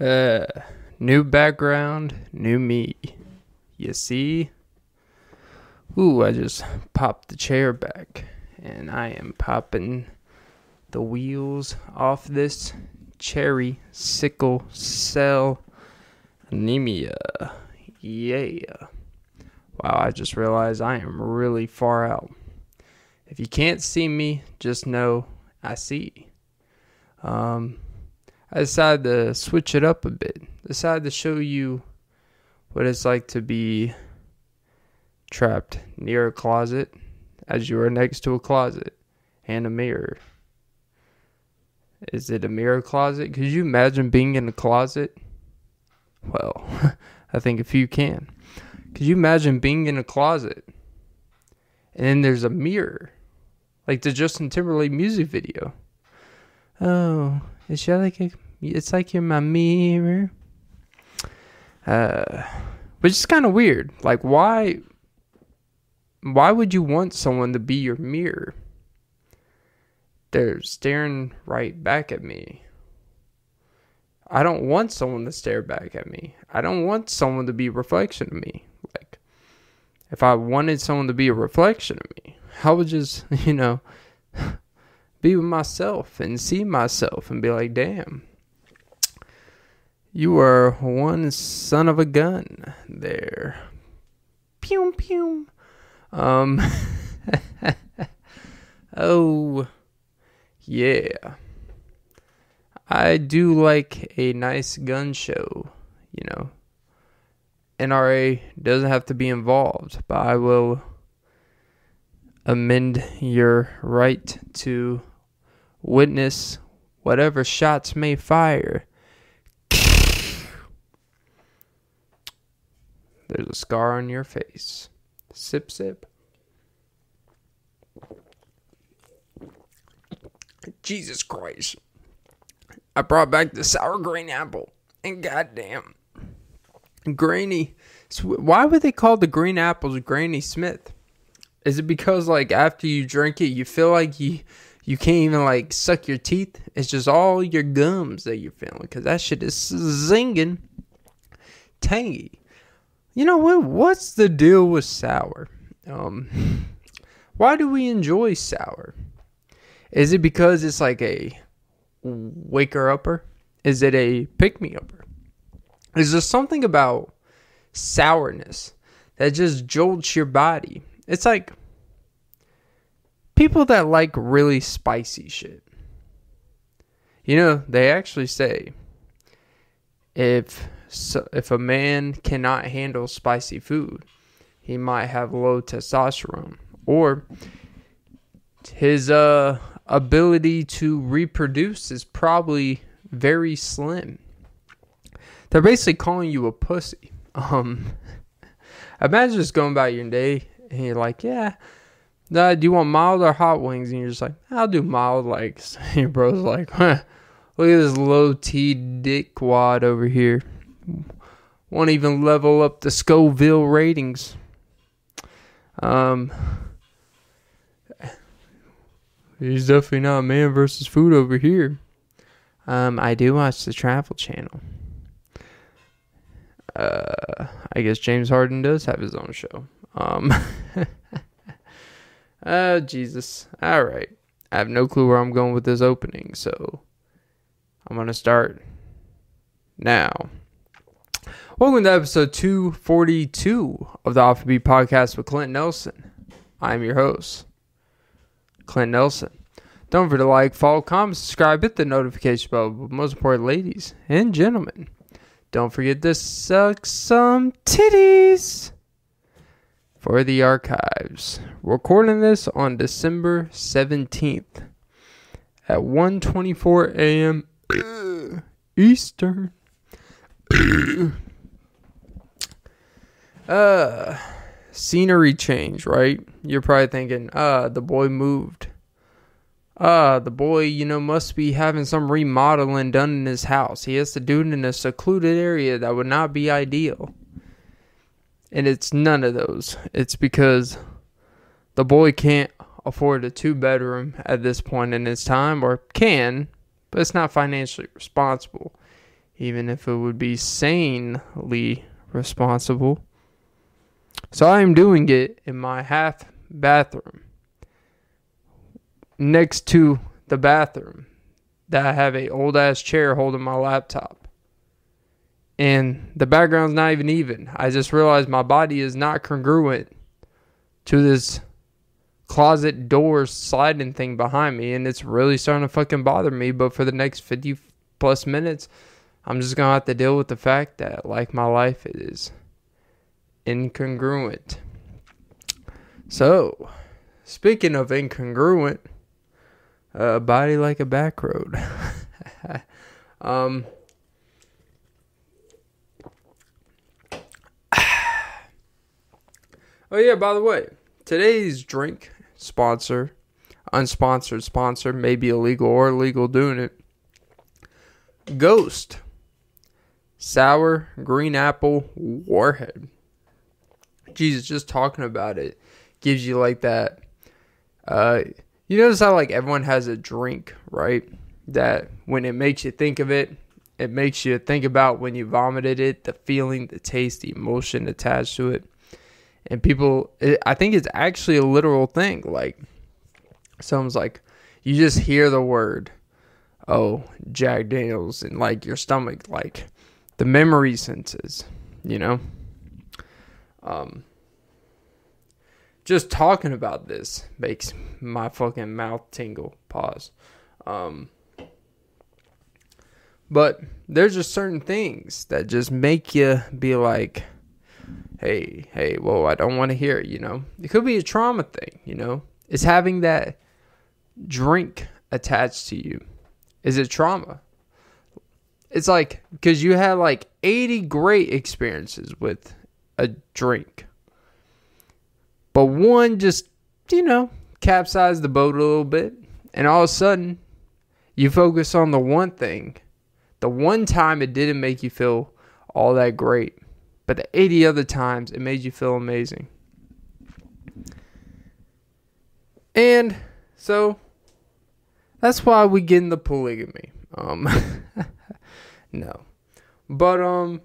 Uh, new background, new me. You see? Ooh, I just popped the chair back, and I am popping the wheels off this cherry sickle cell anemia. Yeah. Wow, I just realized I am really far out. If you can't see me, just know I see. Um, I decided to switch it up a bit. Decided to show you what it's like to be trapped near a closet as you are next to a closet and a mirror. Is it a mirror closet? Could you imagine being in a closet? Well, I think if you can. Could you imagine being in a closet and then there's a mirror? Like the Justin Timberlake music video. Oh, is that like a it's like you're my mirror. Uh, which is kind of weird. Like, why? Why would you want someone to be your mirror? They're staring right back at me. I don't want someone to stare back at me. I don't want someone to be a reflection of me. Like, if I wanted someone to be a reflection of me, I would just, you know, be with myself and see myself and be like, damn, you are one son of a gun there. Pew pew. Um Oh yeah. I do like a nice gun show, you know. NRA doesn't have to be involved, but I will amend your right to witness whatever shots may fire There's a scar on your face. Sip, sip. Jesus Christ. I brought back the sour green apple. And goddamn. Granny. Why would they call the green apples Granny Smith? Is it because, like, after you drink it, you feel like you. You can't even like suck your teeth. It's just all your gums that you're feeling because that shit is zinging, tangy. You know what? What's the deal with sour? Um, why do we enjoy sour? Is it because it's like a waker upper? Is it a pick me upper? Is there something about sourness that just jolts your body? It's like people that like really spicy shit. You know, they actually say if so if a man cannot handle spicy food, he might have low testosterone or his uh, ability to reproduce is probably very slim. They're basically calling you a pussy. Um, imagine just going about your day and you're like, yeah, do you want mild or hot wings? And you're just like, I'll do mild. Like, your bro's like, huh, look at this low T dick wad over here won't even level up the Scoville ratings. Um, he's definitely not man versus food over here. Um, I do watch the Travel Channel. Uh, I guess James Harden does have his own show. Um, oh Jesus! All right, I have no clue where I'm going with this opening, so I'm gonna start now. Welcome to episode 242 of the Off Beat podcast with Clint Nelson. I'm your host, Clint Nelson. Don't forget to like, follow, comment, subscribe, hit the notification bell. But most important, ladies and gentlemen, don't forget to suck some titties for the archives. Recording this on December 17th at 1:24 a.m. Uh, Eastern. Uh scenery change, right? You're probably thinking, uh, the boy moved. Uh, the boy, you know, must be having some remodeling done in his house. He has to do it in a secluded area that would not be ideal. And it's none of those. It's because the boy can't afford a two bedroom at this point in his time, or can, but it's not financially responsible. even if it would be sanely responsible. So I am doing it in my half bathroom next to the bathroom that I have a old ass chair holding my laptop. And the background's not even even. I just realized my body is not congruent to this closet door sliding thing behind me and it's really starting to fucking bother me, but for the next 50 plus minutes, I'm just going to have to deal with the fact that like my life is incongruent. So, speaking of incongruent, a body like a back road. um, oh yeah, by the way, today's drink sponsor, unsponsored sponsor, maybe illegal or legal doing it. Ghost sour green apple warhead. Jesus, just talking about it gives you like that uh you notice how like everyone has a drink, right? That when it makes you think of it, it makes you think about when you vomited it, the feeling, the taste, the emotion attached to it. And people, it, I think it's actually a literal thing. Like, someone's like, you just hear the word, oh, Jack Daniels, and like your stomach, like the memory senses, you know? Um, just talking about this makes my fucking mouth tingle. Pause. Um, but there's just certain things that just make you be like, hey, hey, whoa, I don't want to hear it, you know? It could be a trauma thing, you know? It's having that drink attached to you. Is it trauma? It's like, because you had like 80 great experiences with a drink but one just, you know, capsized the boat a little bit. And all of a sudden, you focus on the one thing, the one time it didn't make you feel all that great. But the 80 other times, it made you feel amazing. And so that's why we get into polygamy. Um, no. But, um,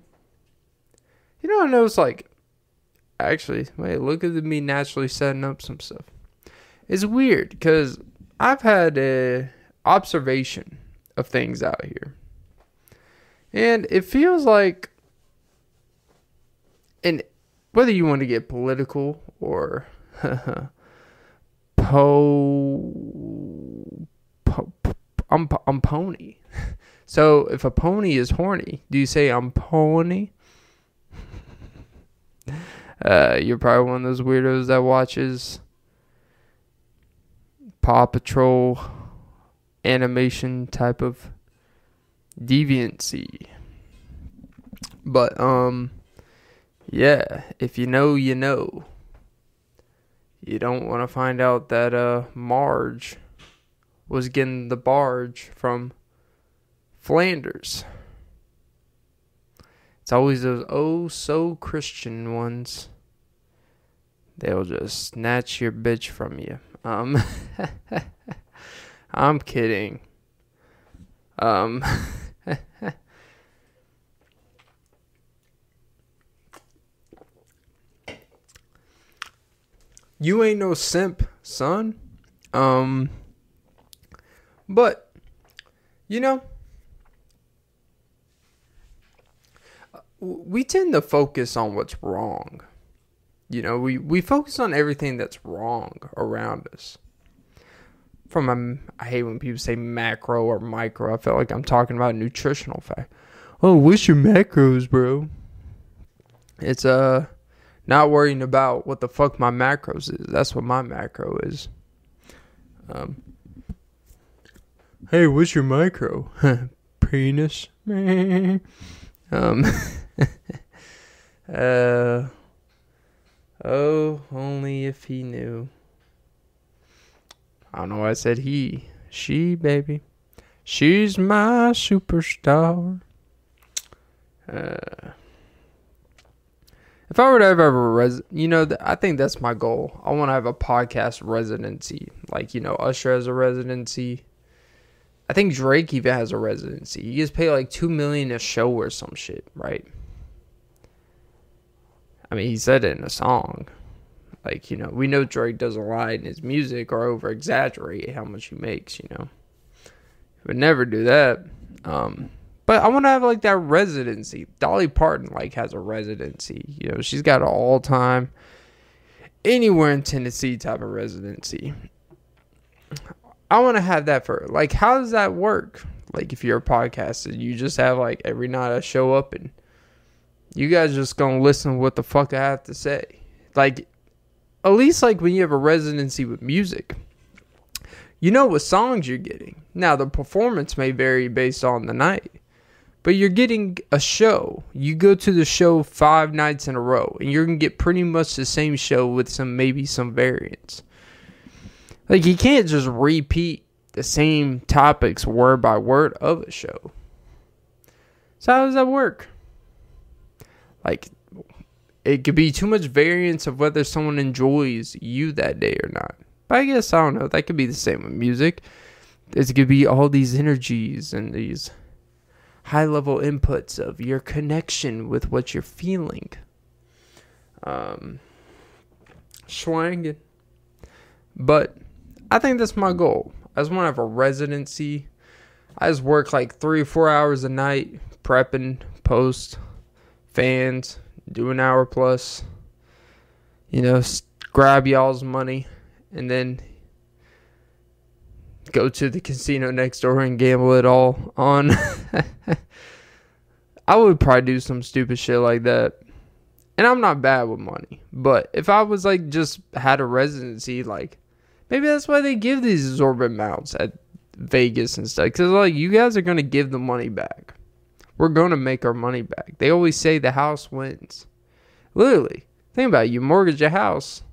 you know, I know it's like actually, wait, look at me naturally setting up some stuff. It's weird because I've had a observation of things out here, and it feels like, and whether you want to get political or po, po, I'm I'm pony. So if a pony is horny, do you say I'm pony? Uh, you're probably one of those weirdos that watches Paw Patrol animation type of deviancy. But um yeah, if you know you know. You don't want to find out that uh Marge was getting the barge from Flanders. It's always those oh so Christian ones. They'll just snatch your bitch from you. Um, I'm kidding. Um, you ain't no simp, son. Um, but you know we tend to focus on what's wrong. You know, we, we focus on everything that's wrong around us. From a, I hate when people say macro or micro. I feel like I'm talking about nutritional fact. Oh, what's your macros, bro? It's uh not worrying about what the fuck my macros is. That's what my macro is. Um. Hey, what's your micro? Penis. um. uh, oh, only if he knew. I don't know why I said he. She, baby. She's my superstar. Uh, if I were to ever have a res, you know, I think that's my goal. I want to have a podcast residency, like you know, Usher has a residency. I think Drake even has a residency. He gets paid like two million a show or some shit, right? I mean, he said it in a song. Like, you know, we know Drake doesn't lie in his music or over exaggerate how much he makes, you know. He would never do that. Um, but I want to have like that residency. Dolly Parton like has a residency. You know, she's got an all time anywhere in Tennessee type of residency. I want to have that for like how does that work? Like if you're a podcaster, you just have like every night I show up and you guys just gonna listen to what the fuck I have to say. Like at least like when you have a residency with music. You know what songs you're getting. Now the performance may vary based on the night. But you're getting a show. You go to the show five nights in a row, and you're gonna get pretty much the same show with some maybe some variants. Like you can't just repeat the same topics word by word of a show. So how does that work? Like it could be too much variance of whether someone enjoys you that day or not. But I guess I don't know. That could be the same with music. It could be all these energies and these high level inputs of your connection with what you're feeling. Um, swanging. But I think that's my goal. I just want to have a residency. I just work like three or four hours a night prepping, post, fans, do an hour plus. You know, grab y'all's money and then go to the casino next door and gamble it all on. I would probably do some stupid shit like that. And I'm not bad with money. But if I was like just had a residency, like maybe that's why they give these exorbitant amounts at Vegas and stuff. Because like you guys are gonna give the money back. We're gonna make our money back. They always say the house wins. Literally, think about it. You mortgage a house.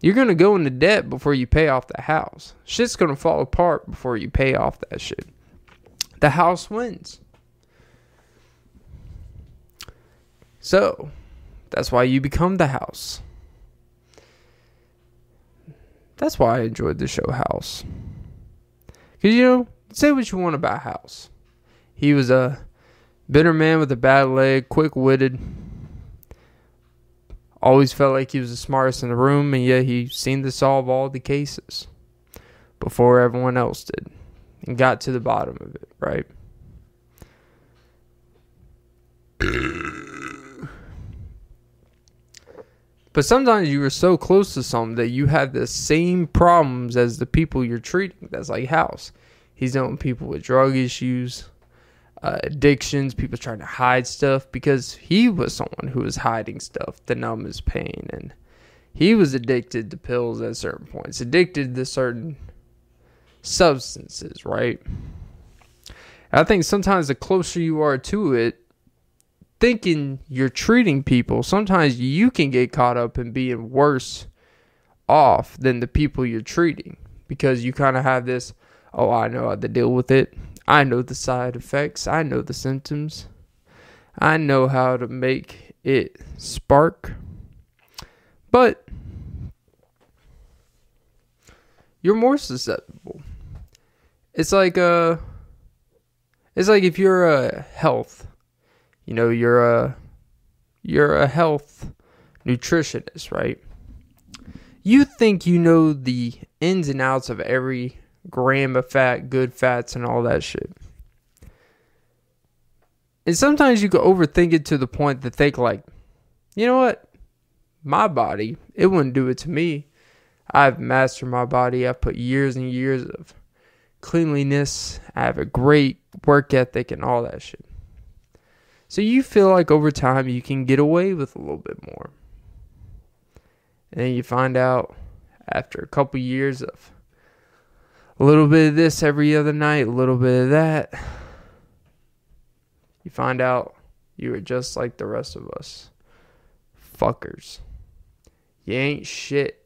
You're gonna go into debt before you pay off the house. Shit's gonna fall apart before you pay off that shit. The house wins. So, that's why you become the house. That's why I enjoyed the show House. Because, you know, say what you want about House. He was a bitter man with a bad leg, quick witted. Always felt like he was the smartest in the room, and yet he seemed to solve all the cases before everyone else did and got to the bottom of it, right? But sometimes you are so close to someone that you have the same problems as the people you're treating. That's like House. He's dealing with people with drug issues, uh, addictions, people trying to hide stuff because he was someone who was hiding stuff to numb his pain. And he was addicted to pills at certain points, addicted to certain substances, right? I think sometimes the closer you are to it, thinking you're treating people, sometimes you can get caught up in being worse off than the people you're treating because you kind of have this, oh, I know how to deal with it. I know the side effects. I know the symptoms. I know how to make it spark. But you're more susceptible. It's like uh it's like if you're a health you know you're a you're a health nutritionist, right? You think you know the ins and outs of every gram of fat, good fats, and all that shit. And sometimes you can overthink it to the point to think like, you know what? My body, it wouldn't do it to me. I've mastered my body. I've put years and years of cleanliness. I have a great work ethic and all that shit. So you feel like over time you can get away with a little bit more. And then you find out after a couple years of a little bit of this every other night, a little bit of that, you find out you are just like the rest of us. Fuckers. You ain't shit.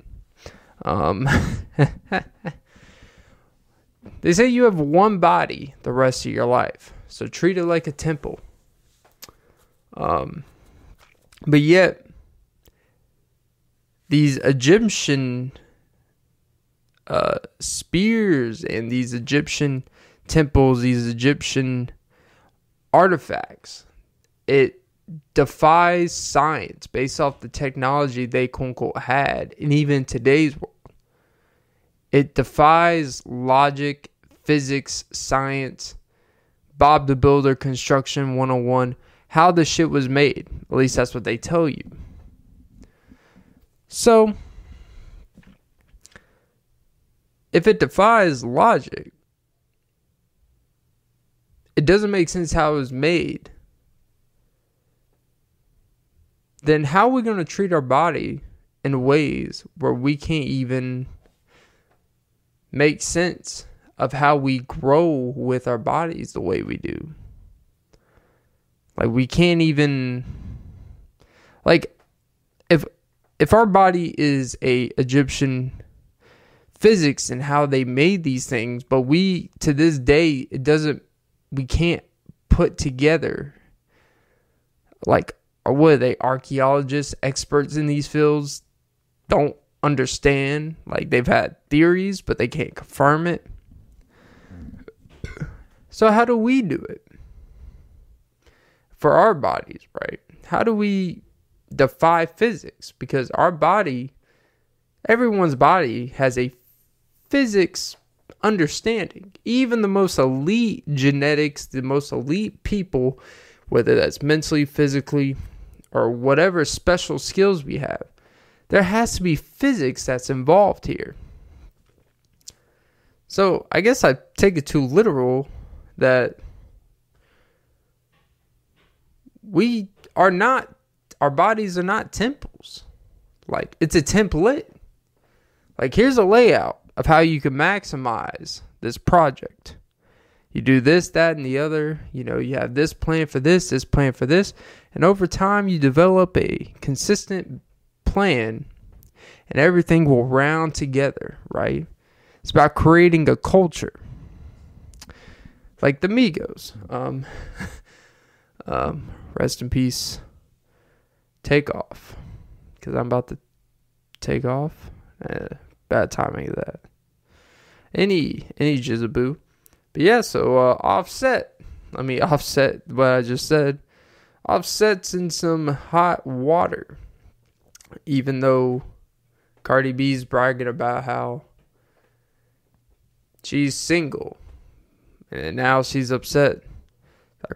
Um, they say you have one body the rest of your life, so treat it like a temple. Um, but yet, these Egyptian uh, spears and these Egyptian temples, these Egyptian artifacts. It defies science based off the technology they quote unquote had, and even today's world. It defies logic, physics, science, Bob the Builder, Construction 101, how the shit was made. At least that's what they tell you. So, if it defies logic, it doesn't make sense how it was made. Then how are we going to treat our body in ways where we can't even make sense of how we grow with our bodies the way we do? Like we can't even like if if our body is a Egyptian physics and how they made these things, but we to this day it doesn't we can't put together like what are they archaeologists experts in these fields don't understand. Like they've had theories but they can't confirm it. So how do we do it? For our bodies right? How do we defy physics? Because our body everyone's body has a physics understanding. Even the most elite genetics, the most elite people, whether that's mentally, physically, or whatever special skills we have, there has to be physics that's involved here. So I guess I take it too literal that we are not, our bodies are not temples. Like it's a template. Like here's a layout of how you can maximize this project. You do this, that, and the other. You know, you have this plan for this, this plan for this. And over time, you develop a consistent plan and everything will round together, right? It's about creating a culture. Like the Migos. Um, um, rest in peace. Takeoff. Because I'm about to take off. Uh, bad timing of that. Any any jizzaboo. But yeah, so uh, offset. Let me offset what I just said. Offset's in some hot water. Even though Cardi B's bragging about how she's single. And now she's upset.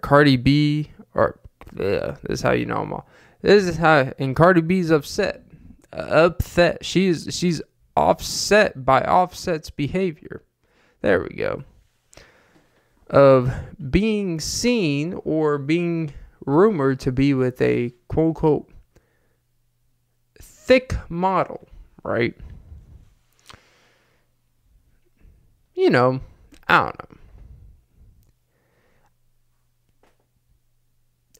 Cardi B or yeah, this is how you know I'm all. This is how and Cardi B's upset. Uh, upset. She's she's offset by Offset's behavior. There we go. Of being seen or being rumored to be with a quote unquote thick model, right? You know, I don't know.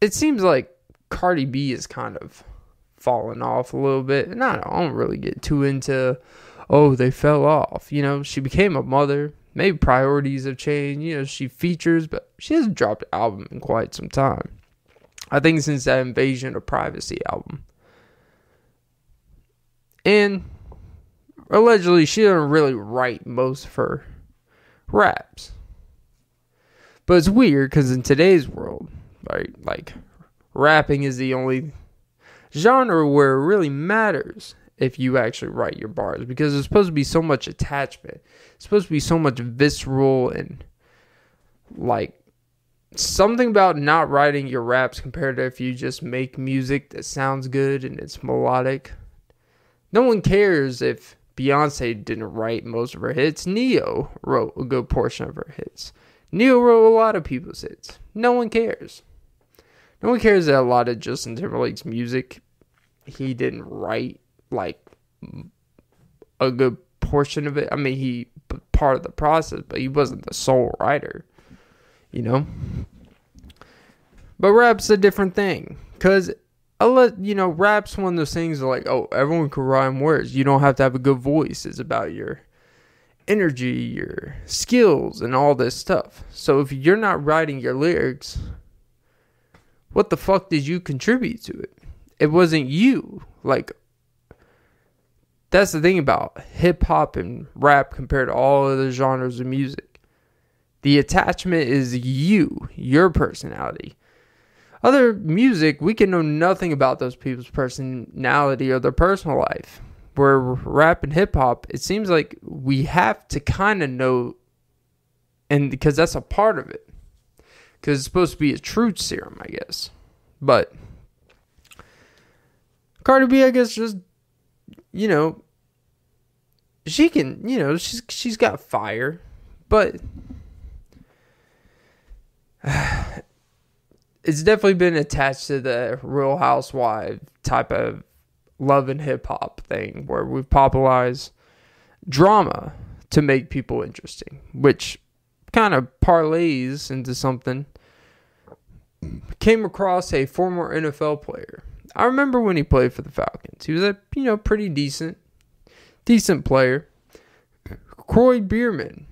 It seems like Cardi B is kind of fallen off a little bit. And I don't, I don't really get too into, oh, they fell off. You know, she became a mother. Maybe priorities have changed. You know, she features, but she hasn't dropped an album in quite some time. I think since that Invasion of Privacy album. And allegedly, she doesn't really write most of her raps. But it's weird because in today's world, right, like rapping is the only genre where it really matters if you actually write your bars because there's supposed to be so much attachment. It's supposed to be so much visceral and like something about not writing your raps compared to if you just make music that sounds good and it's melodic. No one cares if Beyonce didn't write most of her hits. Ne-Yo wrote a good portion of her hits. Ne-Yo wrote a lot of people's hits. No one cares. No one cares that a lot of Justin Timberlake's music he didn't write like a good portion of it. I mean, he part of the process, but he wasn't the sole writer. You know. But rap's a different thing, cause I let you know, rap's one of those things like, oh, everyone can rhyme words. You don't have to have a good voice. It's about your energy, your skills, and all this stuff. So if you're not writing your lyrics, what the fuck did you contribute to it? It wasn't you. Like that's the thing about hip hop and rap compared to all other genres of music. The attachment is you, your personality. Other music, we can know nothing about those people's personality or their personal life. Where rap and hip hop, it seems like we have to kind of know, and because that's a part of it. Because it's supposed to be a truth serum, I guess. But Cardi B, I guess, just you know, she can, you know, she's she's got fire, but it's definitely been attached to the Real Housewife type of love and hip hop thing where we've popularized drama to make people interesting, which kind of parlays into something. Came across a former NFL player. I remember when he played for the Falcons. He was a you know pretty decent, decent player. Kroy Biermann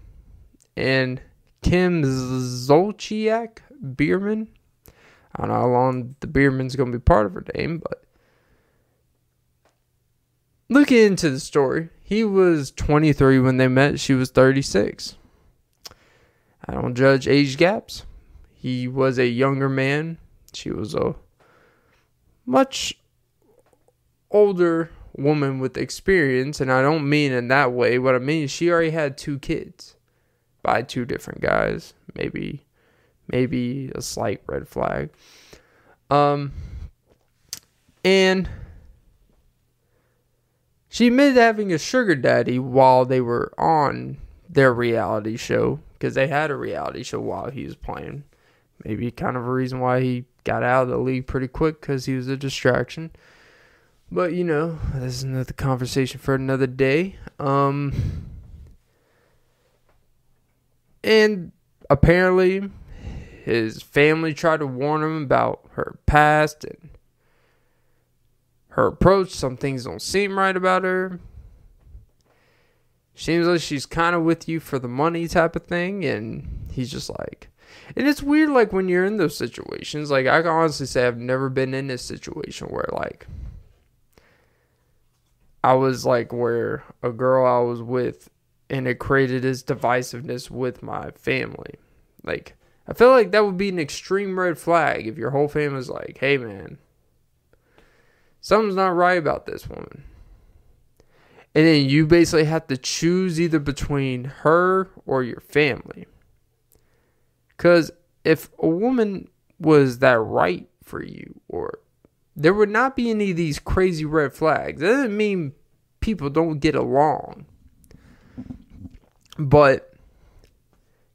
and Kim Zolciak Biermann. I don't know how long the Biermann's going to be part of her name, but looking into the story, he was 23 when they met. She was 36. I don't judge age gaps. He was a younger man. She was a much older woman with experience, and I don't mean in that way. What I mean is she already had two kids by two different guys. Maybe maybe a slight red flag. Um, and she admitted having a sugar daddy while they were on their reality show because they had a reality show while he was playing. Maybe kind of a reason why he got out of the league pretty quick because he was a distraction. But you know, this is another conversation for another day. Um, and apparently, his family tried to warn him about her past and her approach. Some things don't seem right about her. Seems like she's kind of with you for the money type of thing. And he's just like, and it's weird, like when you're in those situations. Like, I can honestly say I've never been in this situation where, like, I was like where a girl I was with and it created this divisiveness with my family. Like, I feel like that would be an extreme red flag if your whole family's like, hey man, something's not right about this woman. And then you basically have to choose either between her or your family. Because if a woman was that right for you, or there would not be any of these crazy red flags. That doesn't mean people don't get along. But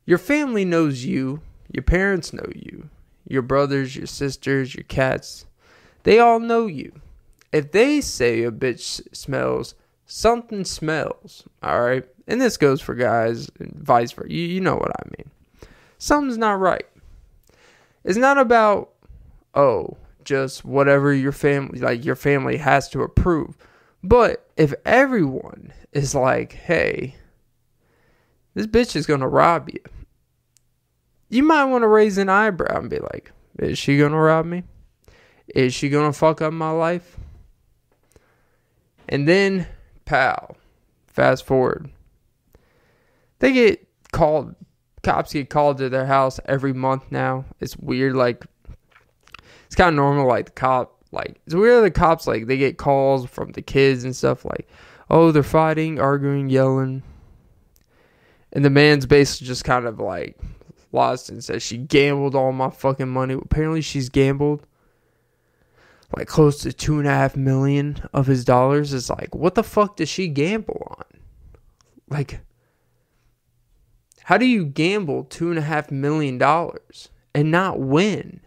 your family knows you your parents know you. Your brothers, your sisters, your cats. They all know you. If they say a bitch smells, something smells. All right? And this goes for guys and vice versa. You, you know what I mean. Something's not right. It's not about, oh, just whatever your family, like your family has to approve. But if everyone is like, hey, this bitch is going to rob you you might want to raise an eyebrow and be like, is she going to rob me? Is she going to fuck up my life? And then, pal, fast forward. They get called, cops get called to their house every month now. It's weird. Like, it's kind of normal. Like, the cop, like, it's weird. The cops, like, they get calls from the kids and stuff. Like, oh, they're fighting, arguing, yelling. And the man's basically just kind of like, lost and says she gambled all my fucking money. Apparently, she's gambled like close to two and a half million of his dollars. Is like, what the fuck does she gamble on? Like, how do you gamble two and a half million dollars and not win?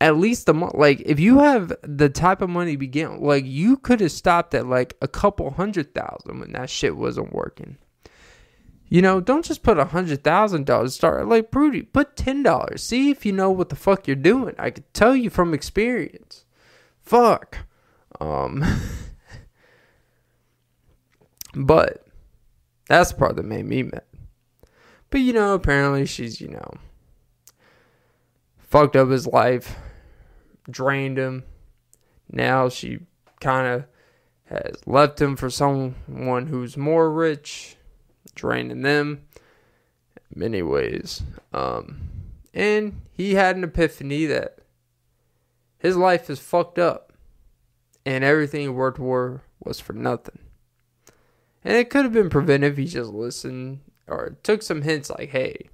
At least the month, like, if you have the type of money begin, like you could have stopped at like a couple hundred thousand when that shit wasn't working. You know, don't just put a hundred thousand dollars. Start like Prudy. Put ten dollars. See if you know what the fuck you're doing. I could tell you from experience. Fuck. Um. but that's the part that made me mad. But you know, apparently she's you know fucked up his life, drained him. Now she kind of has left him for someone who's more rich, draining them in many ways. Um, and he had an epiphany that his life is fucked up and everything he worked for was for nothing. And it could have been prevented if he just listened or took some hints like, hey,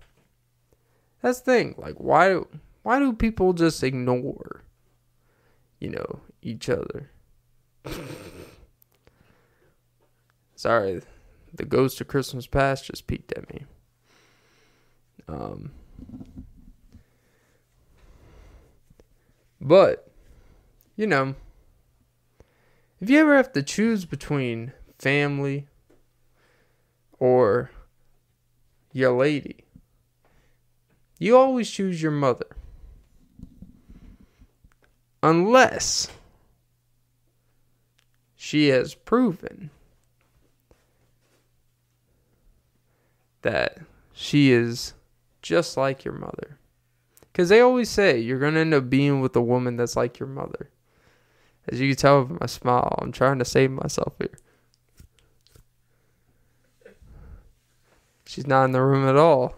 that's the thing. Like, why why do people just ignore, you know, each other? Sorry, the ghost of Christmas past just peeked at me. Um, but, you know, if you ever have to choose between family or your lady, you always choose your mother. Unless she has proven that she is just like your mother. Because they always say you're going to end up being with a woman that's like your mother. As you can tell from my smile, I'm trying to save myself here. She's not in the room at all.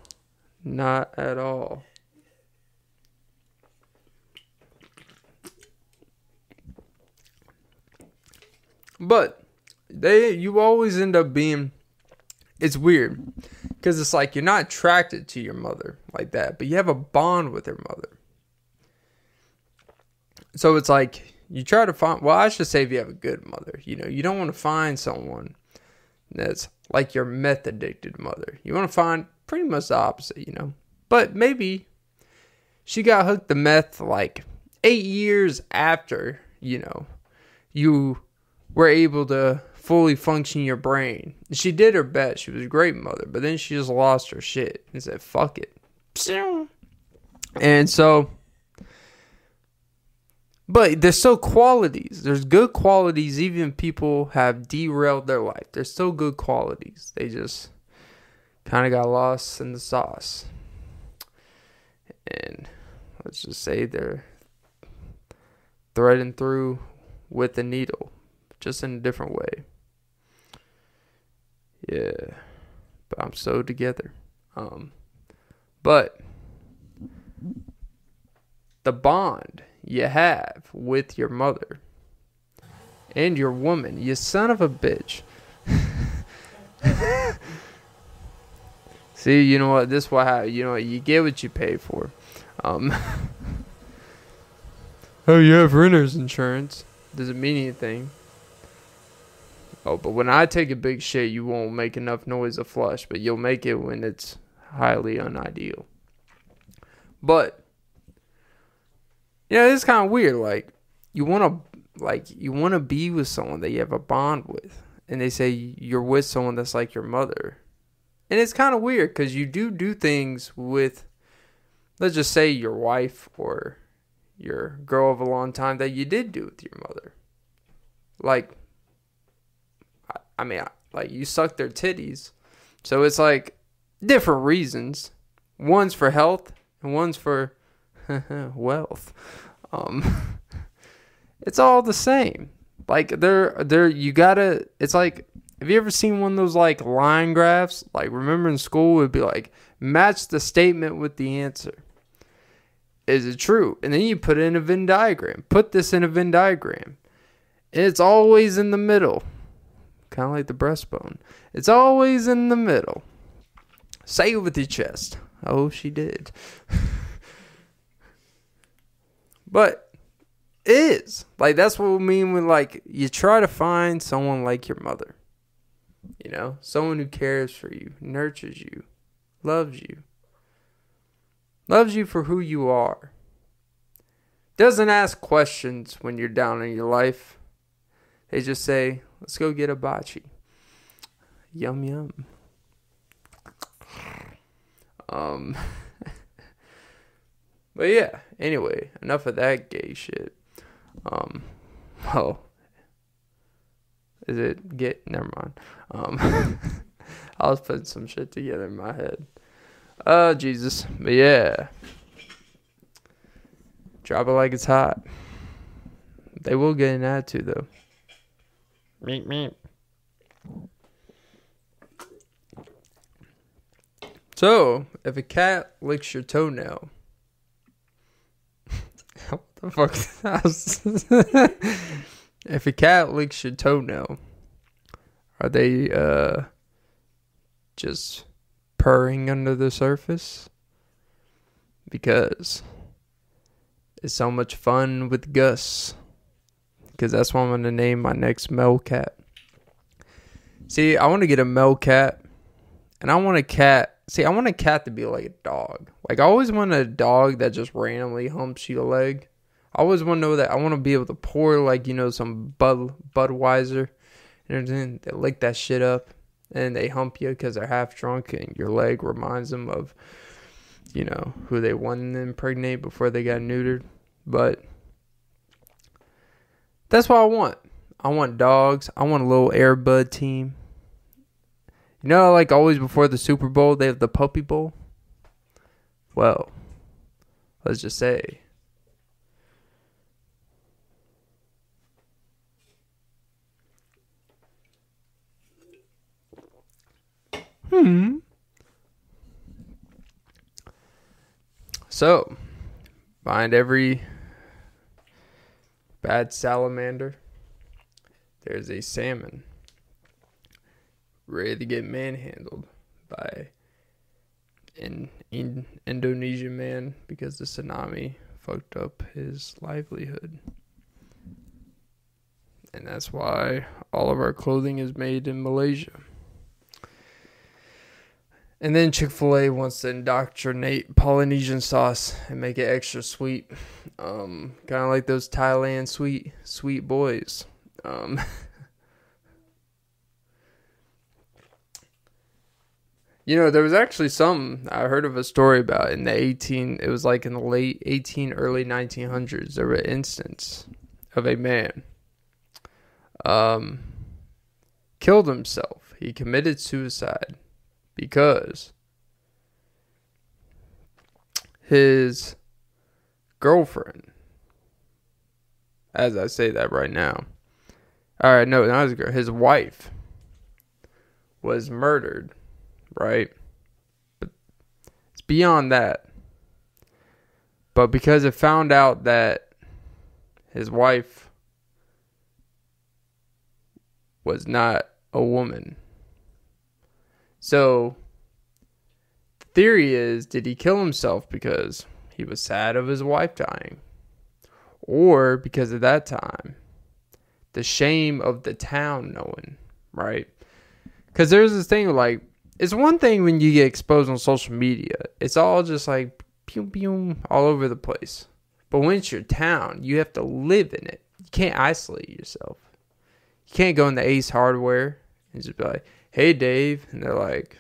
Not at all. But they you always end up being it's weird. Because it's like you're not attracted to your mother like that, but you have a bond with your mother. So it's like you try to find well i should say if you have a good mother you know you don't want to find someone that's like your meth addicted mother. You want to find pretty much the opposite you know. But maybe she got hooked to meth like eight years after you know you were able to fully function your brain she did her best she was a great mother but then she just lost her shit and said fuck it and so but there's still qualities. There's good qualities, even people have derailed their life. There's still good qualities. They just kind of got lost in the sauce. And let's just say they're threading through with a needle, just in a different way. Yeah. But I'm so together. Um, but the bond you have with your mother and your woman, you son of a bitch. See, you know what? This why you know you get what you pay for. Um, oh, you have renter's insurance. Does it mean anything? Oh, but when I take a big shit, you won't make enough noise to flush, but you'll make it when it's highly unideal. But yeah, it's kind of weird. Like, you want to, like, you want to be with someone that you have a bond with, and they say you're with someone that's like your mother, and it's kind of weird because you do do things with, let's just say your wife or your girl of a long time that you did do with your mother. Like, I mean, like you suck their titties, so it's like different reasons. One's for health, and one's for wealth. Um, it's all the same. Like they're they're you gotta. It's like have you ever seen one of those like line graphs? Like remember in school it'd be like match the statement with the answer. Is it true? And then you put it in a Venn diagram. Put this in a Venn diagram. And it's always in the middle. Kind of like the breastbone. It's always in the middle. Say it with your chest. Oh, she did. But is like that's what we mean when like you try to find someone like your mother. You know, someone who cares for you, nurtures you, loves you. Loves you for who you are. Doesn't ask questions when you're down in your life. They just say, "Let's go get a bocce." Yum yum. Um But yeah, anyway, enough of that gay shit. Um, oh, is it get? Never mind. Um, I was putting some shit together in my head. Oh Jesus, but yeah, drop it like it's hot. They will get an attitude though. Meep meep. So, if a cat licks your toenail, what the fuck if a cat licks your toenail, are they uh just purring under the surface? Because it's so much fun with Gus. Because that's what I'm gonna name my next male cat. See, I want to get a male cat, and I want a cat See, I want a cat to be like a dog. Like I always want a dog that just randomly humps you a leg. I always want to know that. I want to be able to pour like you know some Bud Budweiser, and then they lick that shit up, and they hump you because they're half drunk, and your leg reminds them of, you know, who they wanted to impregnate before they got neutered. But that's what I want. I want dogs. I want a little Airbud team. You know, like always before the Super Bowl, they have the Puppy Bowl. Well, let's just say. Hmm. So, find every bad salamander. There's a salmon ready to get manhandled by an in Indonesian man because the tsunami fucked up his livelihood. And that's why all of our clothing is made in Malaysia. And then Chick fil A wants to indoctrinate Polynesian sauce and make it extra sweet. Um, kind of like those Thailand sweet, sweet boys. Um, You know, there was actually some I heard of a story about in the 18 it was like in the late 18 early 1900s there an instance of a man um killed himself. He committed suicide because his girlfriend as I say that right now. All right, no, not his girl, his wife was murdered right? But it's beyond that. But because it found out that his wife was not a woman. So the theory is did he kill himself because he was sad of his wife dying? Or because at that time, the shame of the town knowing, right? Because there's this thing like it's one thing when you get exposed on social media. It's all just like pew pew all over the place. But when it's your town, you have to live in it. You can't isolate yourself. You can't go into Ace Hardware and just be like, "Hey, Dave," and they're like,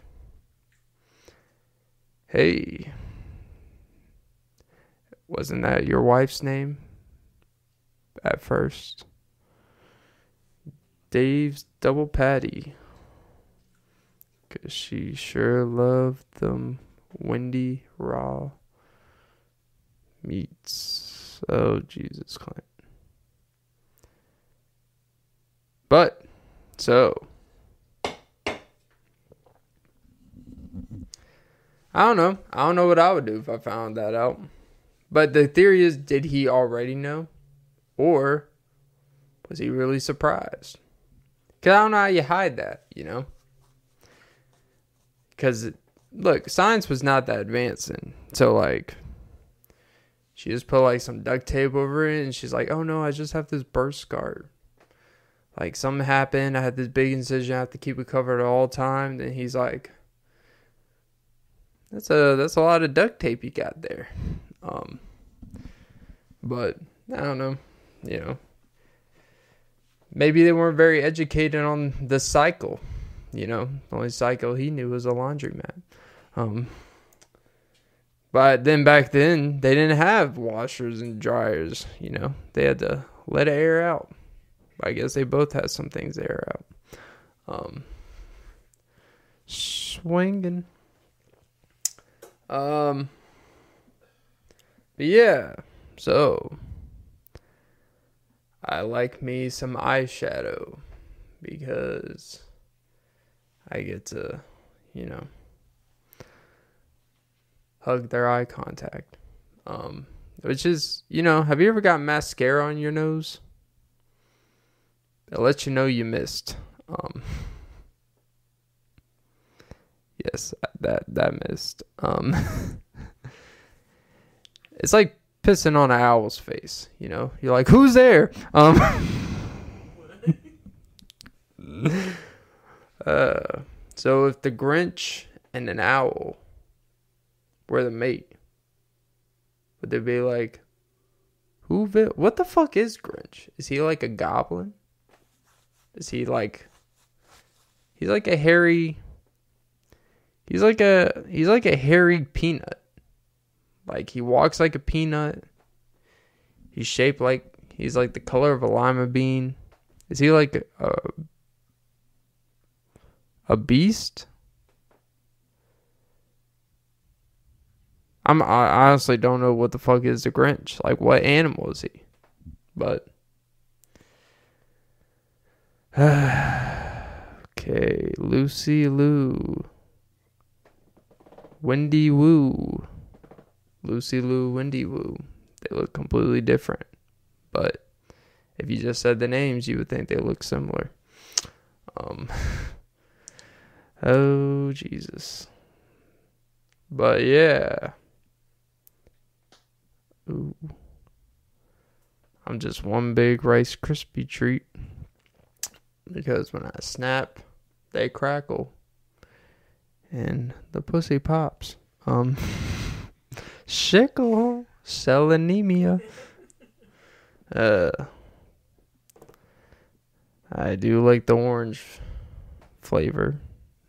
"Hey, wasn't that your wife's name at first? Dave's double patty. Cause she sure loved them windy raw meats. Oh Jesus, Clint. But so don't know. I don't know what I would do if I found that out. But the theory is did he already know? Or was he really surprised? Because I don't know how you hide that, you know? because look, science was not that advancing. So like, she just put like some duct tape over it, and she's like, "Oh no, I just have this burst scar. Like something happened. I had this big incision. I have to keep it covered at all time." Then he's like, "That's a that's a lot of duct tape you got there." Um, but I don't know, you know. Maybe they weren't very educated on the cycle you know, the only cycle he knew was a laundromat. Um, but then back then, they didn't have washers and dryers. You know, they had to let air out. I guess they both had some things air out. Um, swinging. Um, but yeah, so I like me some eyeshadow because I get to, you know, hug their eye contact. Um, which is, you know, have you ever got mascara on your nose? It lets you know you missed. Um, yes, that that missed. Um, it's like pissing on an owl's face. You know, you're like, who's there? Um, uh, so if the Grinch and an owl were the mate, would they be like, who? Vi- what the fuck is Grinch? Is he like a goblin? Is he like? He's like a hairy. He's like a he's like a hairy peanut. Like he walks like a peanut. He's shaped like he's like the color of a lima bean. Is he like a a beast? I'm I honestly don't know what the fuck is the Grinch. Like what animal is he? But okay, Lucy Lou. Wendy Woo. Lucy Lou, Wendy Woo. They look completely different. But if you just said the names, you would think they look similar. Um Oh Jesus. But yeah. Ooh. I'm just one big Rice Krispie treat because when I snap, they crackle and the pussy pops. Um, sickle cell anemia. Uh, I do like the orange flavor,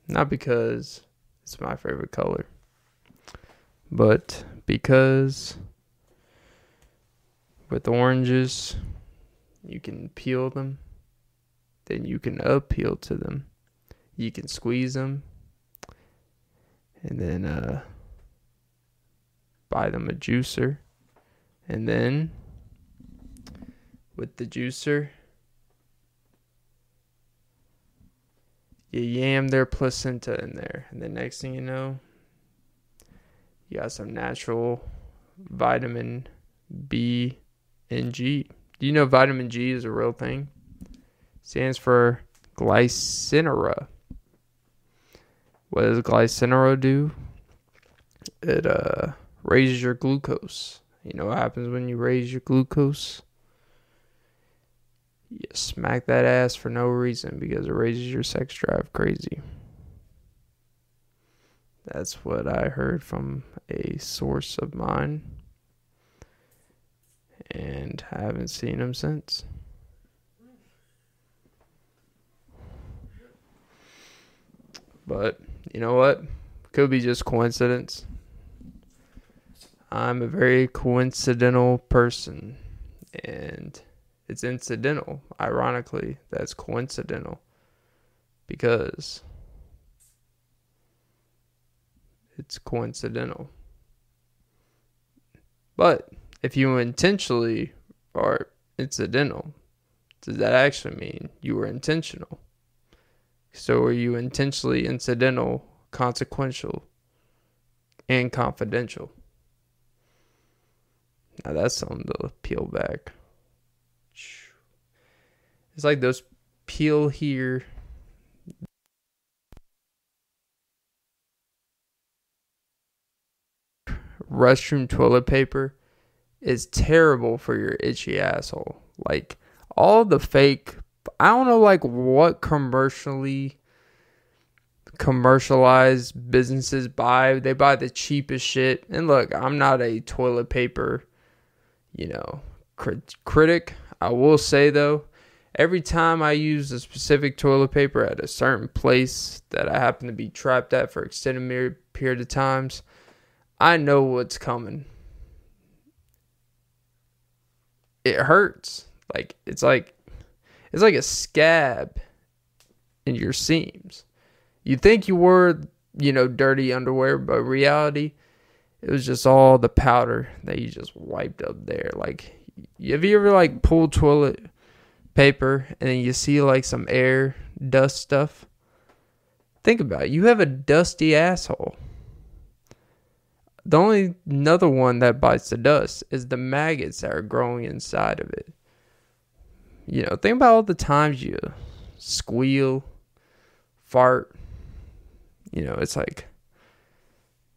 not because it's my favorite color, but because with oranges, you can peel them then you can appeal to them. You can squeeze them and then uh, buy them a juicer. And then with the juicer, you yam their placenta in there. And the next thing you know, you got some natural vitamin B and G. Do you know vitamin G is a real thing? stands for glycinura. What does glycinura do? It uh raises your glucose. You know what happens when you raise your glucose? You smack that ass for no reason because it raises your sex drive crazy. That's what I heard from a source of mine. And I haven't seen him since. But you know what? Could be just coincidence. I'm a very coincidental person. And it's incidental. Ironically, that's coincidental. Because it's coincidental. But if you intentionally are incidental, does that actually mean you were intentional? So are you intentionally incidental, consequential, and confidential? Now that's something to peel back. It's like those peel here. Restroom toilet paper is terrible for your itchy asshole. Like all the fake I don't know like what commercially commercialized businesses buy. They buy the cheapest shit. And look, I'm not a toilet paper, you know, crit- critic. I will say though, every time I use a specific toilet paper at a certain place that I happen to be trapped at for extended period of times, I know what's coming. It hurts. Like it's like it's like a scab in your seams. You think you were, you know, dirty underwear, but reality, it was just all the powder that you just wiped up there. Like, have you ever like pulled toilet paper and then you see like some air dust stuff. Think about it. You have a dusty asshole. The only another one that bites the dust is the maggots that are growing inside of it. You know, think about all the times you squeal, fart. You know, it's like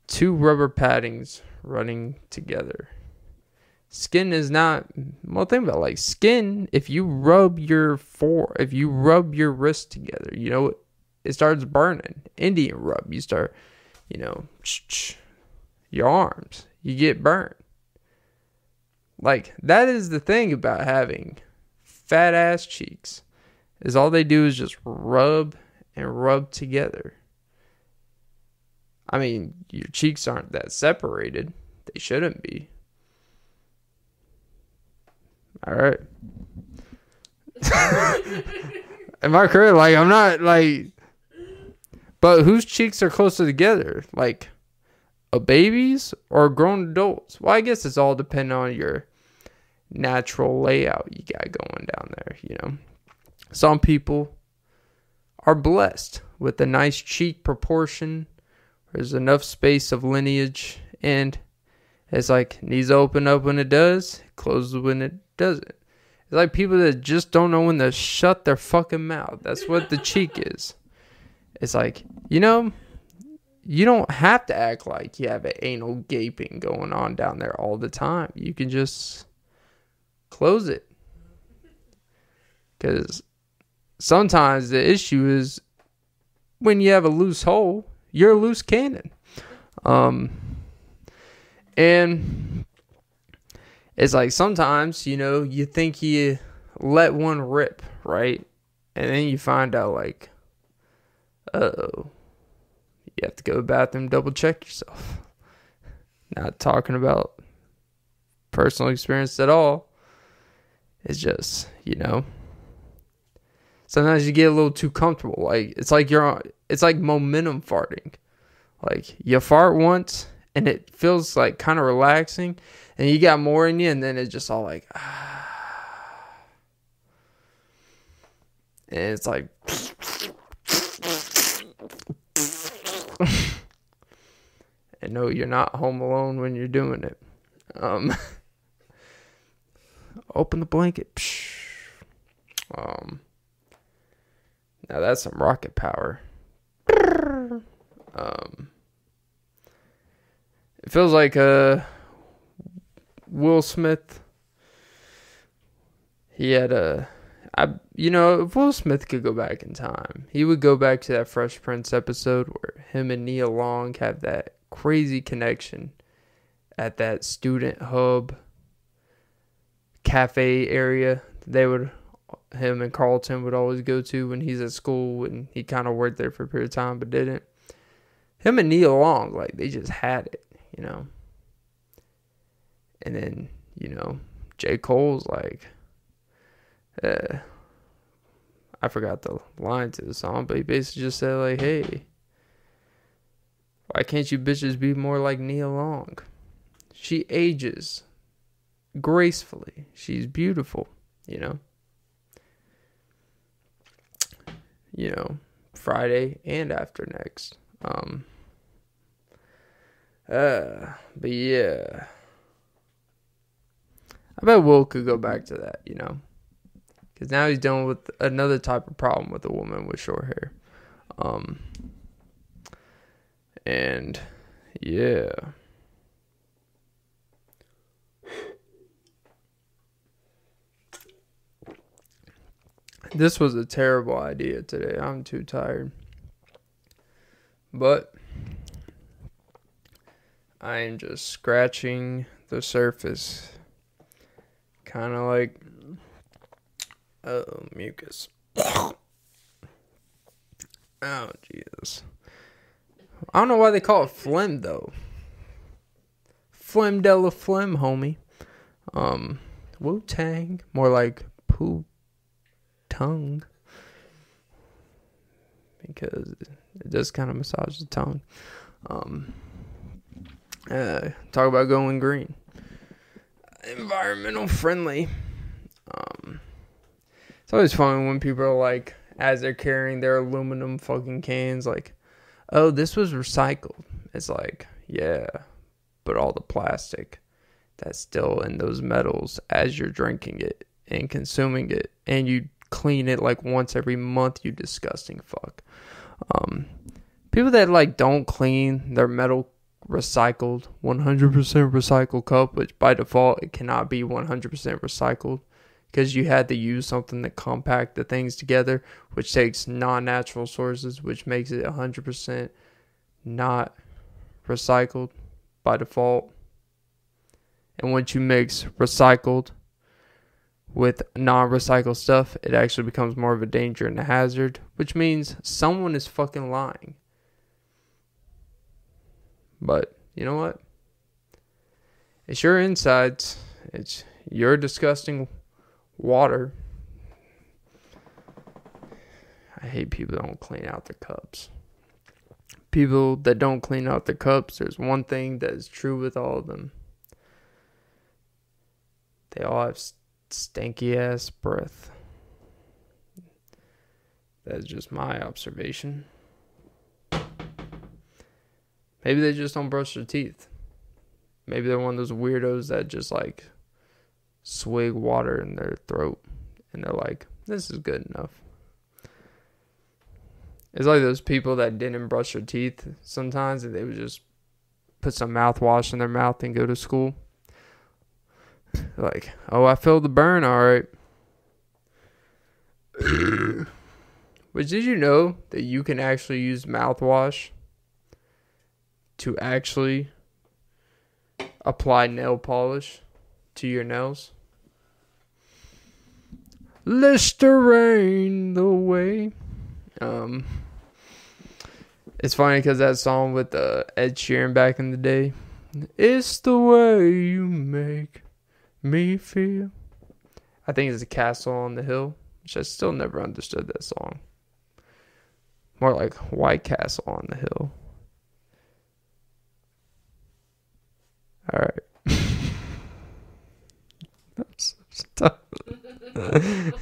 two rubber paddings running together. Skin is not well think about like skin, if you rub your fore if you rub your wrist together, you know it starts burning. Indian rub, you start, you know, your arms, you get burnt. Like that is the thing about having fat ass cheeks. Is all they do is just rub and rub together. I mean, your cheeks aren't that separated. They shouldn't be. All right. Am I correct? Like, I'm not like. But whose cheeks are closer together? Like a baby's or a grown adults? Well, I guess it's all depending on your natural layout you got going down there, you know. Some people are blessed with a nice cheek proportion. There's enough space of lineage and it's like knees open up when it does, closes when it doesn't. It's like people that just don't know when to shut their fucking mouth. That's what the cheek is. It's like, you know, you don't have to act like you have an anal gaping going on down there all the time. You can just close it. Because sometimes the issue is when you have a loose hole, you're a loose cannon. Um, and it's like sometimes, you know, you think you let one rip, right? And then you find out, like, oh, you have to go to the bathroom, double check yourself. Not talking about personal experience at all. It's just, you know, sometimes you get a little too comfortable. Like, it's like you're on, it's like momentum farting. Like, you fart once and it feels like kind of relaxing, and you got more in you, and then it's just all like, ah. and it's like, and no, you're not home alone when you're doing it. Um, open the blanket. Um, now that's some rocket power. Um, it feels like uh, Will Smith. He had a, I you know if Will Smith could go back in time, he would go back to that Fresh Prince episode where him and Nia Long have that crazy connection at that student hub cafe area. They would him and Carlton would always go to when he's at school and he kind of worked there for a period of time but didn't. Him and Nia Long, like they just had it you know. And then, you know, J. Cole's like, uh, I forgot the line to the song, but he basically just said, like, hey, why can't you bitches be more like Nia Long? She ages gracefully. She's beautiful, you know. You know, Friday and after next. Um, uh, but yeah. I bet Will could go back to that, you know. Because now he's dealing with another type of problem with a woman with short hair. Um, and yeah. This was a terrible idea today. I'm too tired. But I am just scratching the surface. Kind of like. Oh, mucus. oh, Jesus. I don't know why they call it phlegm, though. Phlegm de la phlegm, homie. Um, Wu Tang. More like poo tongue. Because it does kind of massage the tongue. Um, uh, talk about going green. Environmental friendly. Um, it's always fun when people are like as they're carrying their aluminum fucking cans, like, oh, this was recycled. It's like, yeah, but all the plastic that's still in those metals as you're drinking it and consuming it, and you clean it like once every month, you disgusting fuck. Um, people that like don't clean their metal recycled 100% recycled cup which by default it cannot be 100% recycled because you had to use something to compact the things together which takes non-natural sources which makes it 100% not recycled by default and once you mix recycled with non-recycled stuff it actually becomes more of a danger and a hazard which means someone is fucking lying but you know what? It's your insides. It's your disgusting water. I hate people that don't clean out their cups. People that don't clean out their cups, there's one thing that is true with all of them. They all have stanky ass breath. That's just my observation. Maybe they just don't brush their teeth. Maybe they're one of those weirdos that just like swig water in their throat and they're like, this is good enough. It's like those people that didn't brush their teeth sometimes and they would just put some mouthwash in their mouth and go to school. Like, oh, I feel the burn, all right. but did you know that you can actually use mouthwash to actually apply nail polish to your nails. Listerine the way. Um, it's funny because that song with uh, Ed Sheeran back in the day. It's the way you make me feel. I think it's a castle on the hill, which I still never understood that song. More like White Castle on the Hill. All right. That's tough.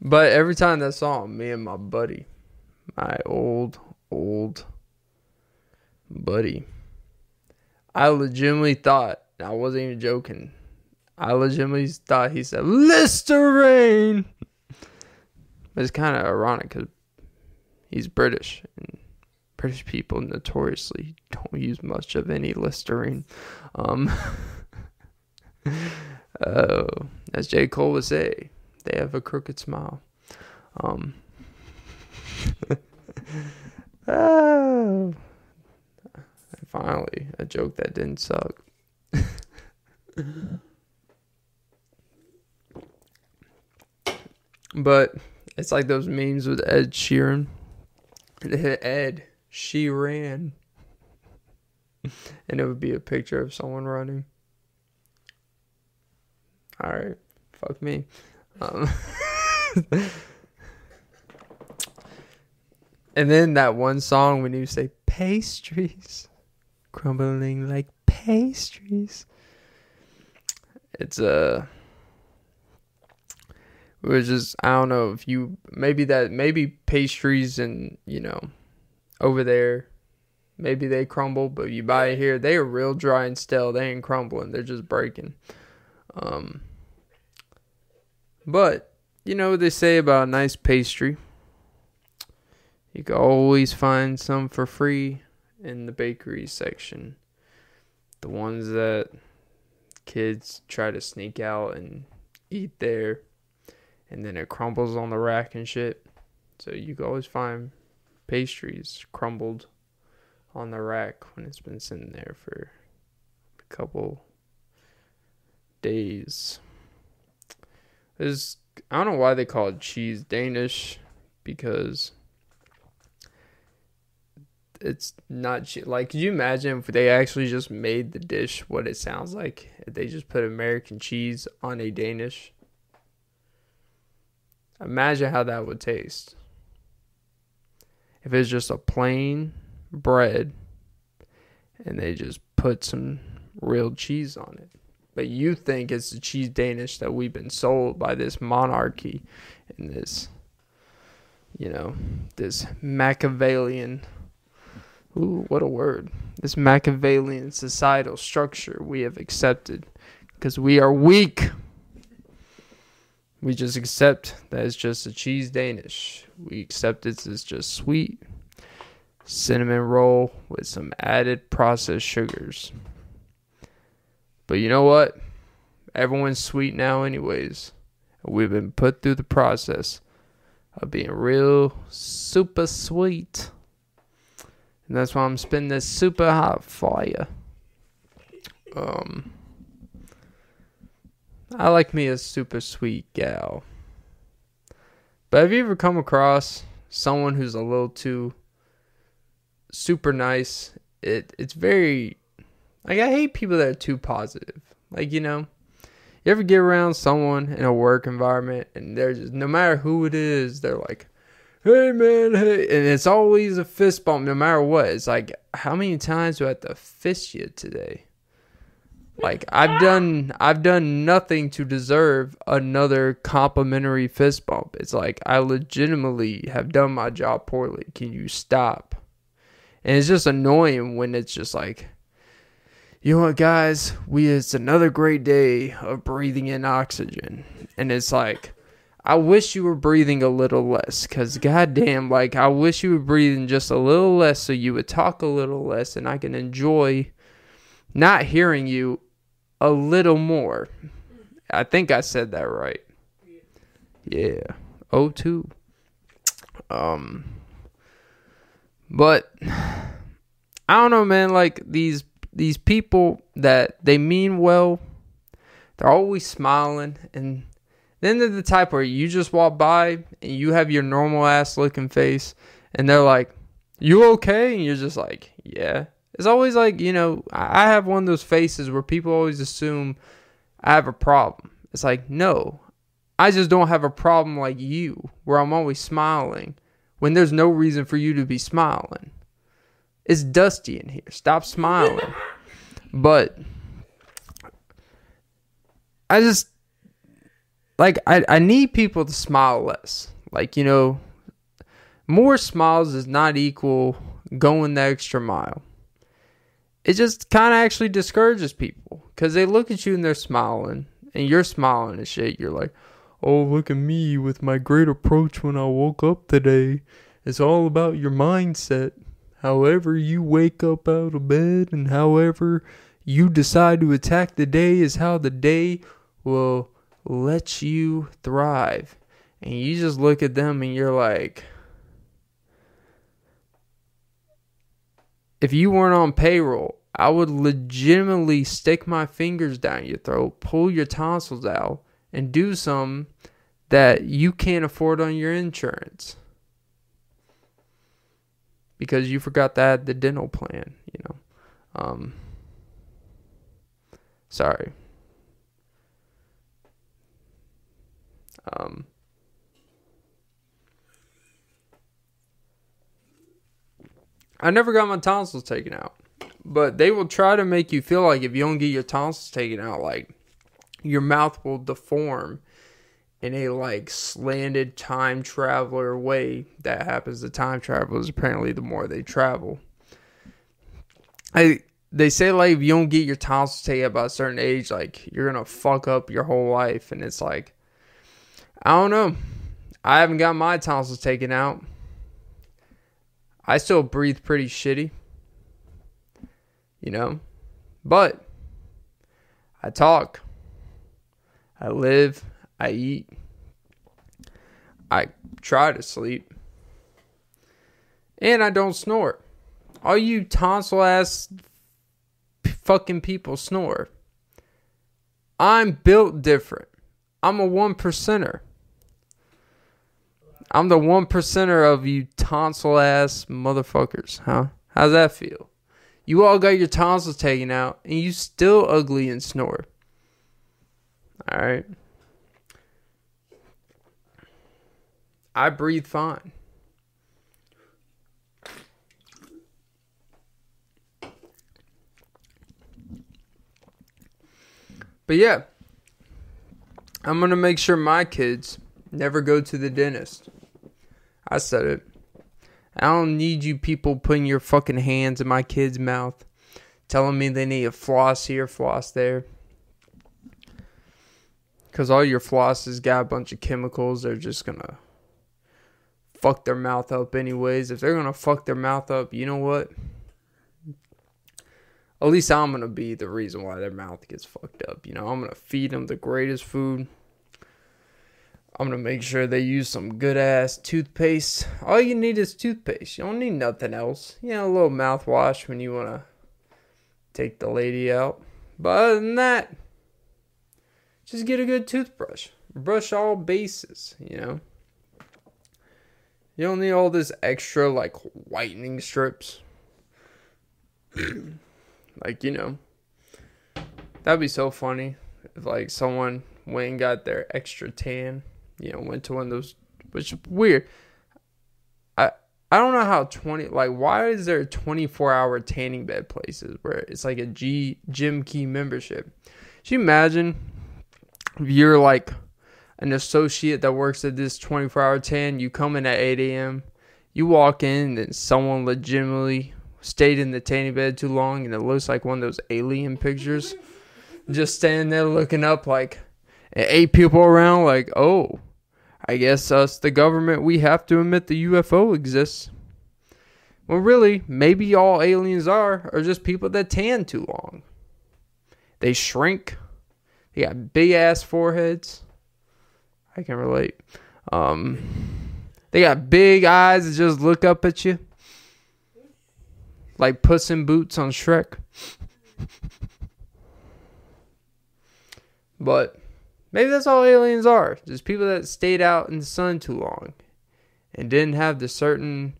but every time that song, me and my buddy, my old, old buddy, I legitimately thought, I wasn't even joking. I legitimately thought he said Listerine. But it's kind of ironic because he's British and British people notoriously don't use much of any Listerine. Um, uh, as J. Cole would say, they have a crooked smile. Um, oh, finally, a joke that didn't suck. but it's like those memes with Ed Sheeran. Ed she ran. and it would be a picture of someone running. All right, fuck me. Um, and then that one song when you say pastries, crumbling like pastries. It's a. Uh, was just I don't know if you maybe that maybe pastries and you know over there. Maybe they crumble, but you buy it here, they are real dry and stale. They ain't crumbling, they're just breaking. Um, but you know what they say about a nice pastry. You can always find some for free in the bakery section. The ones that kids try to sneak out and eat there, and then it crumbles on the rack and shit. So you can always find pastries crumbled on the rack when it's been sitting there for a couple days. There's I don't know why they call it cheese Danish because it's not like could you imagine if they actually just made the dish what it sounds like if they just put american cheese on a danish imagine how that would taste if it's just a plain bread and they just put some real cheese on it. But you think it's the cheese Danish that we've been sold by this monarchy and this, you know, this Machiavellian. Ooh, what a word. This Machiavellian societal structure we have accepted because we are weak. We just accept that it's just a cheese Danish. We accept it as just sweet cinnamon roll with some added processed sugars. But you know what? Everyone's sweet now, anyways. We've been put through the process of being real super sweet. And that's why I'm spinning this super hot fire. Um, I like me a super sweet gal. But have you ever come across someone who's a little too super nice? It it's very like I hate people that are too positive. Like, you know, you ever get around someone in a work environment and they're just no matter who it is, they're like, Hey man, hey and it's always a fist bump no matter what. It's like how many times do I have to fist you today? Like I've done I've done nothing to deserve another complimentary fist bump. It's like I legitimately have done my job poorly. Can you stop? And it's just annoying when it's just like you know what, guys? We it's another great day of breathing in oxygen, and it's like, I wish you were breathing a little less, cause goddamn, like I wish you were breathing just a little less, so you would talk a little less, and I can enjoy not hearing you a little more. I think I said that right. Yeah. Oh two. Um. But I don't know, man. Like these these people that they mean well, they're always smiling, and then they're the type where you just walk by and you have your normal ass looking face, and they're like, "You okay?" And you're just like, "Yeah." It's always like you know, I have one of those faces where people always assume I have a problem. It's like, no, I just don't have a problem like you, where I'm always smiling when there's no reason for you to be smiling. It's dusty in here. Stop smiling. but I just like I, I need people to smile less. Like, you know, more smiles is not equal going the extra mile. It just kind of actually discourages people because they look at you and they're smiling and you're smiling and shit. You're like, oh, look at me with my great approach when I woke up today. It's all about your mindset. However, you wake up out of bed and however you decide to attack the day is how the day will let you thrive. And you just look at them and you're like, if you weren't on payroll, I would legitimately stick my fingers down your throat, pull your tonsils out, and do some that you can't afford on your insurance because you forgot that the dental plan, you know. Um, sorry. Um, I never got my tonsils taken out, but they will try to make you feel like if you don't get your tonsils taken out, like your mouth will deform in a like slanted time traveler way. That happens to time travelers. Apparently the more they travel. I they say like if you don't get your tonsils taken out by a certain age like you're gonna fuck up your whole life. And it's like I don't know I haven't got my tonsils taken out I still breathe pretty shitty you know but I talk I live I eat. I try to sleep. And I don't snore. All you tonsil ass fucking people snore. I'm built different. I'm a one percenter. I'm the one percenter of you tonsil ass motherfuckers, huh? How's that feel? You all got your tonsils taken out and you still ugly and snore. Alright. I breathe fine. But yeah, I'm gonna make sure my kids never go to the dentist. I said it. I don't need you people putting your fucking hands in my kid's mouth, telling me they need a floss here, floss there. Because all your flosses got a bunch of chemicals. They're just gonna fuck their mouth up, anyways. If they're gonna fuck their mouth up, you know what? At least I'm gonna be the reason why their mouth gets fucked up. You know, I'm gonna feed them the greatest food. I'm gonna make sure they use some good ass toothpaste. All you need is toothpaste. You don't need nothing else. You know, a little mouthwash when you wanna take the lady out. But other than that, just get a good toothbrush. Brush all bases, you know. You don't need all this extra like whitening strips. like, you know. That'd be so funny if like someone went and got their extra tan, you know, went to one of those which is weird. I I don't know how 20 like why is there 24 hour tanning bed places where it's like a G gym key membership? Should you imagine if you're like an associate that works at this 24 hour tan, you come in at 8 a.m., you walk in and someone legitimately stayed in the tanning bed too long and it looks like one of those alien pictures. Just standing there looking up like eight people around, like, oh, I guess us, the government, we have to admit the UFO exists. Well, really, maybe all aliens are, are just people that tan too long. They shrink they got big ass foreheads. I can relate. Um, they got big eyes that just look up at you. Like Puss in Boots on Shrek. but maybe that's all aliens are. Just people that stayed out in the sun too long and didn't have the certain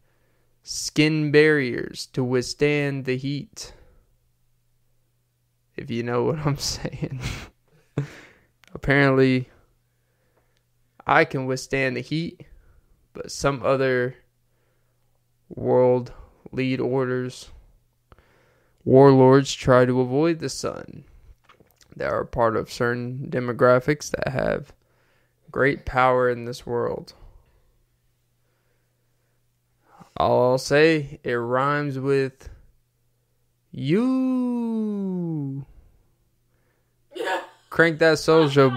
skin barriers to withstand the heat. If you know what I'm saying. Apparently, I can withstand the heat, but some other world lead orders, warlords try to avoid the sun. They are part of certain demographics that have great power in this world. All I'll say, it rhymes with you. Crank that social.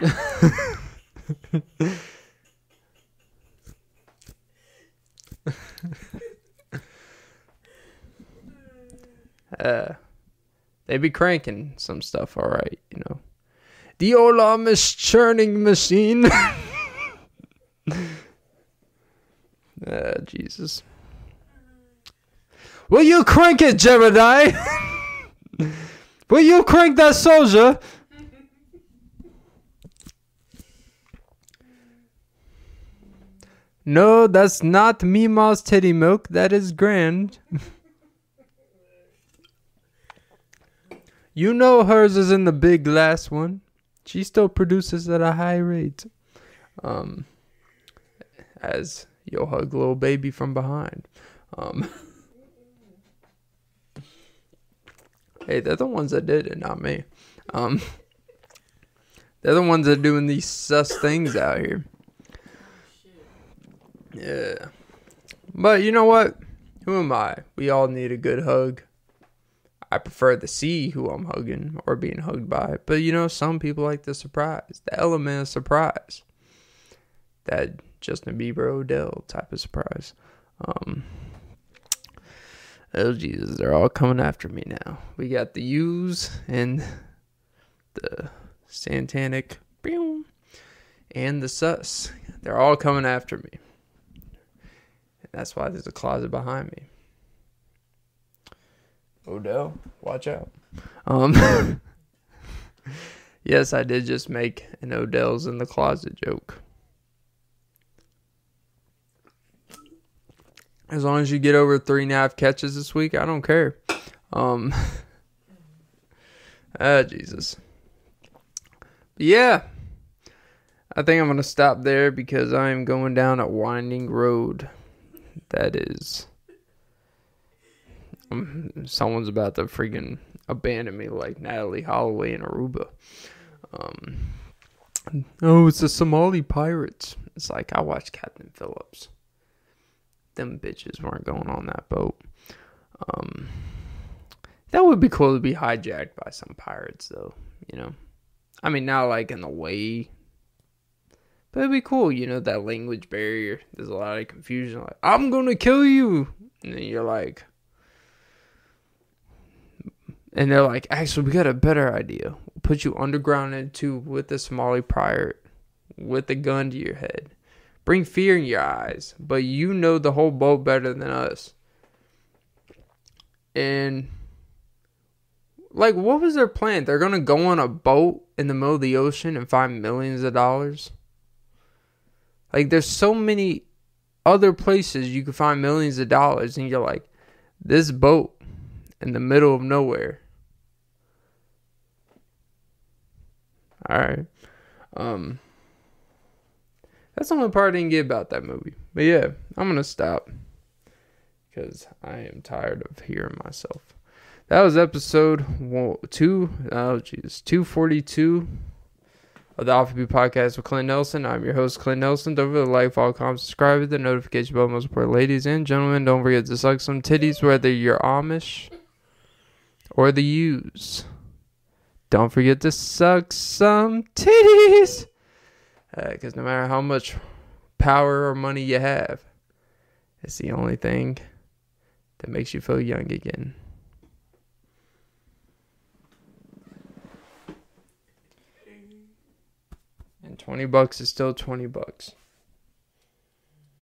uh, they be cranking some stuff, all right, you know. The Olamis churning machine. uh, Jesus. Will you crank it, Jebediah? Will you crank that soldier? No, that's not Mima's teddy milk. That is grand. you know hers is in the big glass one. She still produces at a high rate. Um, as you'll hug little baby from behind. Um. Hey, they're the ones that did it, not me. Um, they're the ones that are doing these sus things out here. Yeah. But you know what? Who am I? We all need a good hug. I prefer to see who I'm hugging or being hugged by. But you know, some people like the surprise, the element of surprise. That Justin Bieber Odell type of surprise. Um, Oh Jesus, they're all coming after me now. We got the U's and the Santanic and the Sus. They're all coming after me. And that's why there's a closet behind me. Odell, watch out. Um Yes, I did just make an Odell's in the closet joke. As long as you get over three and a half catches this week, I don't care. Um, ah, Jesus. But yeah, I think I'm gonna stop there because I am going down a winding road. That is, someone's about to freaking abandon me like Natalee Holloway in Aruba. Um, oh, it's the Somali pirates. It's like I watched Captain Phillips. Them bitches weren't going on that boat. Um, that would be cool to be hijacked by some pirates, though. You know, I mean, not like in the way, but it'd be cool. You know, that language barrier. There's a lot of confusion. Like, I'm gonna kill you, and then you're like, and they're like, actually, we got a better idea. We'll put you underground into with the Somali pirate with a gun to your head. Bring fear in your eyes, but you know the whole boat better than us. And like what was their plan? They're gonna go on a boat in the middle of the ocean and find millions of dollars? Like there's so many other places you could find millions of dollars and you're like, this boat in the middle of nowhere. Alright. Um that's the only part I didn't get about that movie. But yeah, I'm gonna stop. Because I am tired of hearing myself. That was episode two. Oh, jeez. 242 of the Off N Beat podcast with Clint Nelson. I'm your host, Clint Nelson. Don't forget to like, follow, comment, subscribe, hit the notification bell. Most important, ladies and gentlemen, don't forget to suck some titties, whether you're Amish or the U's. Don't forget to suck some titties. Because uh, no matter how much power or money you have, it's the only thing that makes you feel young again. And 20 bucks is still 20 bucks.